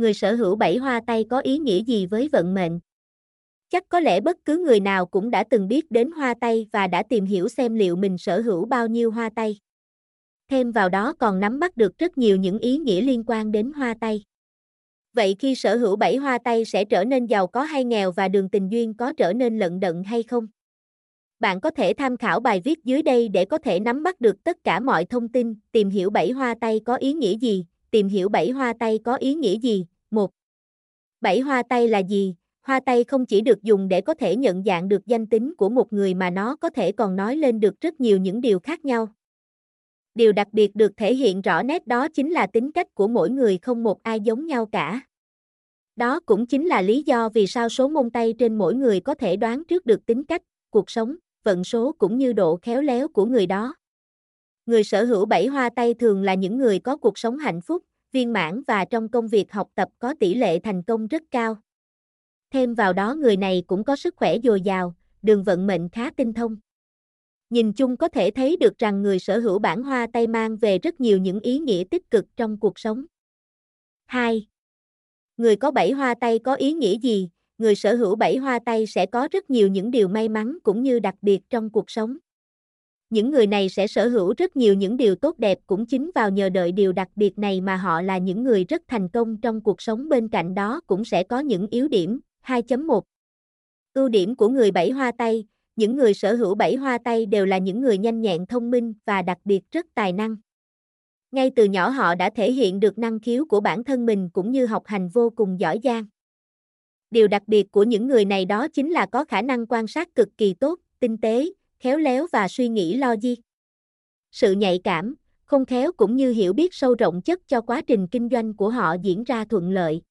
người sở hữu bảy hoa tay có ý nghĩa gì với vận mệnh? Chắc có lẽ bất cứ người nào cũng đã từng biết đến hoa tay và đã tìm hiểu xem liệu mình sở hữu bao nhiêu hoa tay. Thêm vào đó còn nắm bắt được rất nhiều những ý nghĩa liên quan đến hoa tay. Vậy khi sở hữu bảy hoa tay sẽ trở nên giàu có hay nghèo và đường tình duyên có trở nên lận đận hay không? Bạn có thể tham khảo bài viết dưới đây để có thể nắm bắt được tất cả mọi thông tin, tìm hiểu bảy hoa tay có ý nghĩa gì, tìm hiểu bảy hoa tay có ý nghĩa gì. 1. Bảy hoa tay là gì? Hoa tay không chỉ được dùng để có thể nhận dạng được danh tính của một người mà nó có thể còn nói lên được rất nhiều những điều khác nhau. Điều đặc biệt được thể hiện rõ nét đó chính là tính cách của mỗi người không một ai giống nhau cả. Đó cũng chính là lý do vì sao số môn tay trên mỗi người có thể đoán trước được tính cách, cuộc sống, vận số cũng như độ khéo léo của người đó. Người sở hữu bảy hoa tay thường là những người có cuộc sống hạnh phúc, viên mãn và trong công việc học tập có tỷ lệ thành công rất cao. Thêm vào đó người này cũng có sức khỏe dồi dào, đường vận mệnh khá tinh thông. Nhìn chung có thể thấy được rằng người sở hữu bản hoa tay mang về rất nhiều những ý nghĩa tích cực trong cuộc sống. 2. Người có bảy hoa tay có ý nghĩa gì? Người sở hữu bảy hoa tay sẽ có rất nhiều những điều may mắn cũng như đặc biệt trong cuộc sống. Những người này sẽ sở hữu rất nhiều những điều tốt đẹp cũng chính vào nhờ đợi điều đặc biệt này mà họ là những người rất thành công trong cuộc sống bên cạnh đó cũng sẽ có những yếu điểm. 2.1 Ưu điểm của người bảy hoa tay, những người sở hữu bảy hoa tay đều là những người nhanh nhẹn thông minh và đặc biệt rất tài năng. Ngay từ nhỏ họ đã thể hiện được năng khiếu của bản thân mình cũng như học hành vô cùng giỏi giang. Điều đặc biệt của những người này đó chính là có khả năng quan sát cực kỳ tốt, tinh tế, khéo léo và suy nghĩ logic. Sự nhạy cảm, không khéo cũng như hiểu biết sâu rộng chất cho quá trình kinh doanh của họ diễn ra thuận lợi.